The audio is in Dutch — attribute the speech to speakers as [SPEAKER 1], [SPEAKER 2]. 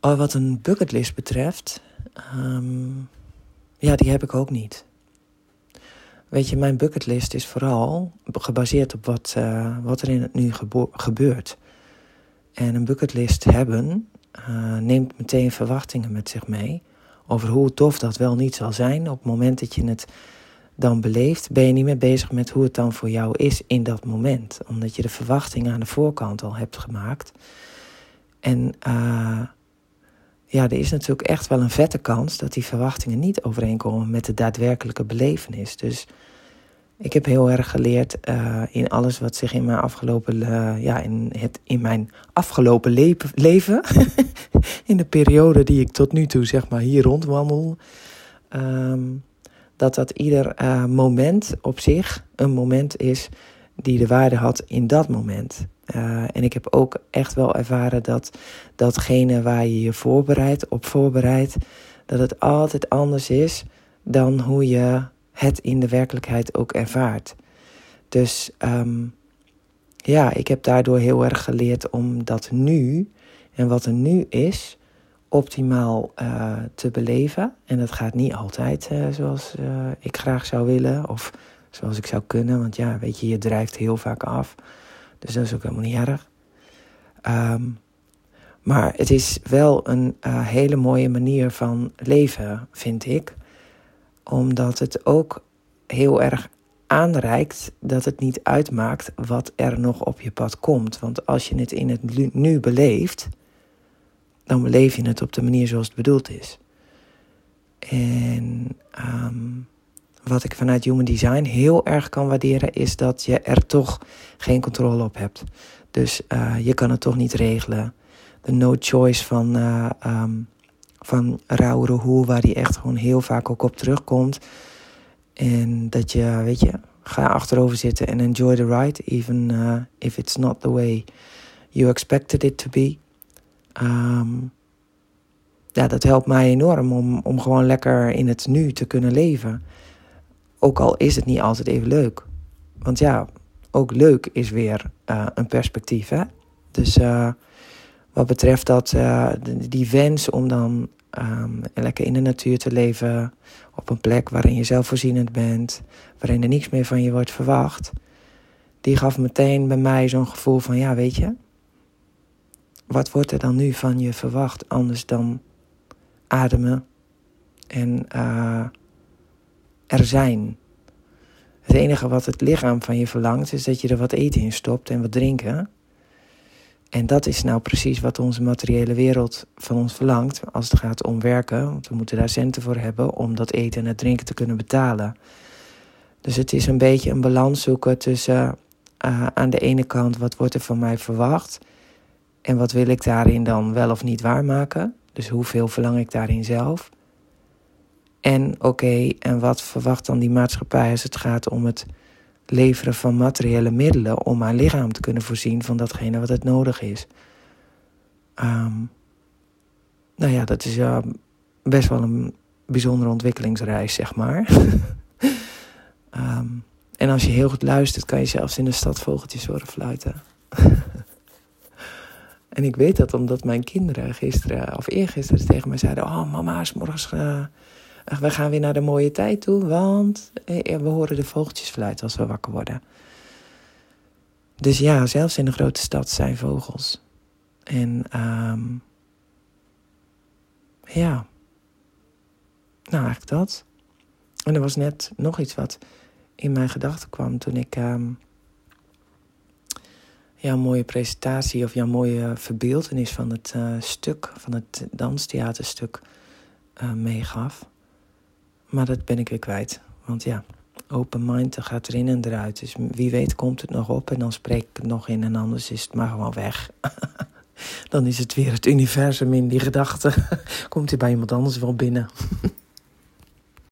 [SPEAKER 1] Oh, wat een bucketlist betreft, ehm, ja, die heb ik ook niet. Weet je, mijn bucketlist is vooral gebaseerd op wat, uh, wat er in het nu gebeurt. En een bucketlist hebben uh, neemt meteen verwachtingen met zich mee over hoe tof dat wel niet zal zijn. Op het moment dat je het dan beleeft, ben je niet meer bezig met hoe het dan voor jou is in dat moment. Omdat je de verwachtingen aan de voorkant al hebt gemaakt. En uh, ja, er is natuurlijk echt wel een vette kans dat die verwachtingen niet overeenkomen met de daadwerkelijke belevenis. Dus ik heb heel erg geleerd uh, in alles wat zich in mijn afgelopen, ja, in, het, in mijn afgelopen le leven, in de periode die ik tot nu toe zeg maar hier rondwandel, um, dat dat ieder uh, moment op zich een moment is die de waarde had in dat moment. Uh, en ik heb ook echt wel ervaren dat datgene waar je je voorbereidt, op voorbereidt, dat het altijd anders is dan hoe je het in de werkelijkheid ook ervaart. Dus um, ja, ik heb daardoor heel erg geleerd om dat nu en wat er nu is optimaal uh, te beleven. En dat gaat niet altijd uh, zoals ik graag zou willen of zoals ik zou kunnen. Want ja, weet je, je drijft heel vaak af. Dus dat is ook helemaal niet erg. Um, maar het is wel een hele mooie manier van leven, vind ik omdat het ook heel erg aanreikt dat het niet uitmaakt wat er nog op je pad komt. Want als je het in het nu beleeft, dan beleef je het op de manier zoals het bedoeld is. En um, wat ik vanuit Human Design heel erg kan waarderen, is dat je er toch geen controle op hebt. Dus uh, je kan het toch niet regelen. De no choice van uh, um, van waar hij echt gewoon heel vaak ook op terugkomt. En dat je, weet je, ga achterover zitten en enjoy the ride, even uh, if it's not the way you expected it to be. Um, ja, dat helpt mij enorm om, om gewoon lekker in het nu te kunnen leven. Ook al is het niet altijd even leuk. Want ja, ook leuk is weer uh, een perspectief. Hè? Dus uh, wat betreft dat, uh, die wens om dan um, lekker in de natuur te leven, op een plek waarin je zelfvoorzienend bent, waarin er niks meer van je wordt verwacht, die gaf meteen bij mij zo'n gevoel van, ja, weet je, wat wordt er dan nu van je verwacht anders dan ademen en er zijn? Het enige wat het lichaam van je verlangt is dat je er wat eten in stopt en wat drinken. En dat is nou precies wat onze materiële wereld van ons verlangt als het gaat om werken. Want we moeten daar centen voor hebben om dat eten en het drinken te kunnen betalen. Dus het is een beetje een balans zoeken tussen uh, aan de ene kant wat wordt er van mij verwacht en wat wil ik daarin dan wel of niet waarmaken. Dus hoeveel verlang ik daarin zelf. En oké, en wat verwacht dan die maatschappij als het gaat om het leveren van materiële middelen om haar lichaam te kunnen voorzien van datgene wat het nodig is. Um, nou ja, dat is uh, best wel een bijzondere ontwikkelingsreis, zeg maar. um, en als je heel goed luistert, kan je zelfs in de stad vogeltjes horen fluiten. en ik weet dat omdat mijn kinderen gisteren of eergisteren tegen mij zeiden: Oh, mama is morgens. Uh, we gaan weer naar de mooie tijd toe, want eh, we horen de vogeltjes fluiten als we wakker worden. Dus ja, zelfs in een grote stad zijn vogels. En um, ja, nou eigenlijk dat. En er was net nog iets wat in mijn gedachten kwam toen ik um, jouw mooie presentatie of jouw mooie verbeeldenis van het uh, stuk, van het danstheaterstuk uh, meegaf. Maar dat ben ik weer kwijt. Want ja, open mind gaat erin en eruit. Dus wie weet komt het nog op en dan spreek ik het nog in en anders is het maar gewoon weg. dan is het weer het universum in die gedachte. komt hij bij iemand anders wel binnen.